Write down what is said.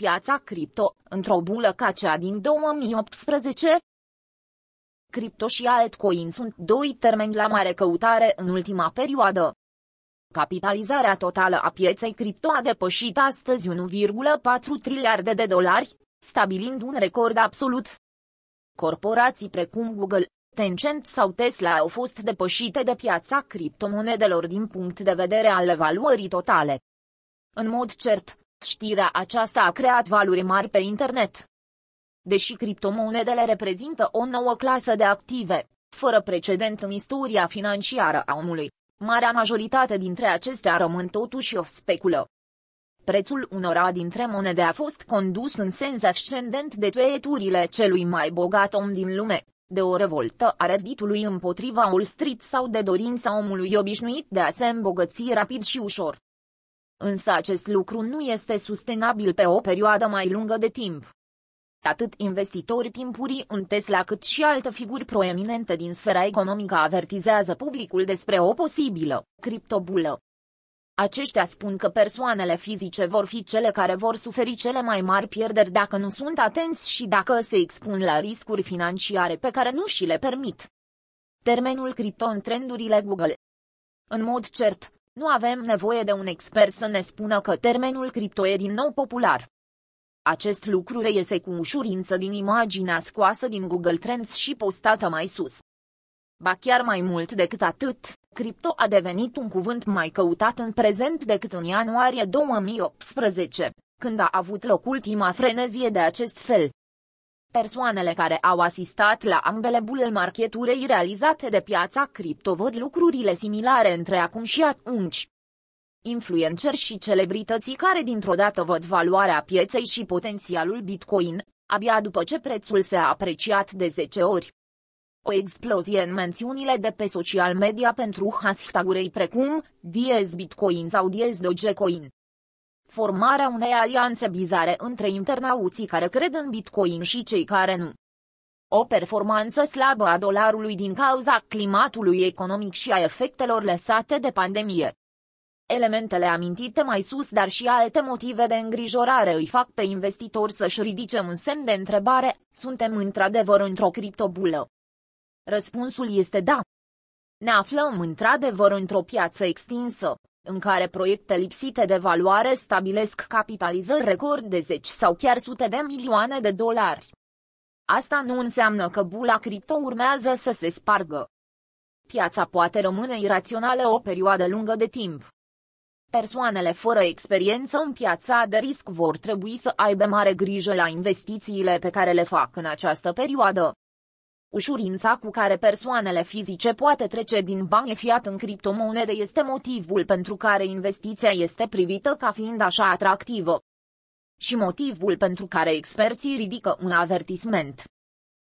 Piața cripto, într-o bulă ca cea din 2018? Cripto și altcoin sunt doi termeni la mare căutare în ultima perioadă. Capitalizarea totală a pieței cripto a depășit astăzi 1,4 triliarde de dolari, stabilind un record absolut. Corporații precum Google, Tencent sau Tesla au fost depășite de piața criptomonedelor din punct de vedere al evaluării totale. În mod cert, știrea aceasta a creat valuri mari pe internet. Deși criptomonedele reprezintă o nouă clasă de active, fără precedent în istoria financiară a omului, marea majoritate dintre acestea rămân totuși o speculă. Prețul unora dintre monede a fost condus în sens ascendent de tweeturile celui mai bogat om din lume, de o revoltă a redditului împotriva Wall Street sau de dorința omului obișnuit de a se îmbogăți rapid și ușor. Însă acest lucru nu este sustenabil pe o perioadă mai lungă de timp. Atât investitori timpurii în Tesla cât și alte figuri proeminente din sfera economică avertizează publicul despre o posibilă criptobulă. Aceștia spun că persoanele fizice vor fi cele care vor suferi cele mai mari pierderi dacă nu sunt atenți și dacă se expun la riscuri financiare pe care nu și le permit. Termenul cripto în trendurile Google În mod cert, nu avem nevoie de un expert să ne spună că termenul cripto e din nou popular. Acest lucru reiese cu ușurință din imaginea scoasă din Google Trends și postată mai sus. Ba chiar mai mult decât atât, cripto a devenit un cuvânt mai căutat în prezent decât în ianuarie 2018, când a avut loc ultima frenezie de acest fel. Persoanele care au asistat la ambele bule marketurei realizate de piața cripto văd lucrurile similare între acum și atunci. Influenceri și celebrității care dintr-o dată văd valoarea pieței și potențialul Bitcoin, abia după ce prețul s-a apreciat de 10 ori. O explozie în mențiunile de pe social media pentru hashtag-uri precum Diez Bitcoin sau Diez Dogecoin. Formarea unei alianțe bizare între internauții care cred în Bitcoin și cei care nu. O performanță slabă a dolarului din cauza climatului economic și a efectelor lăsate de pandemie. Elementele amintite mai sus, dar și alte motive de îngrijorare îi fac pe investitori să-și ridice un semn de întrebare, suntem într-adevăr într-o criptobulă. Răspunsul este da. Ne aflăm într-adevăr într-o piață extinsă, în care proiecte lipsite de valoare stabilesc capitalizări record de zeci sau chiar sute de milioane de dolari. Asta nu înseamnă că bula cripto urmează să se spargă. Piața poate rămâne irațională o perioadă lungă de timp. Persoanele fără experiență în piața de risc vor trebui să aibă mare grijă la investițiile pe care le fac în această perioadă. Ușurința cu care persoanele fizice poate trece din bani fiat în criptomonede este motivul pentru care investiția este privită ca fiind așa atractivă. Și motivul pentru care experții ridică un avertisment.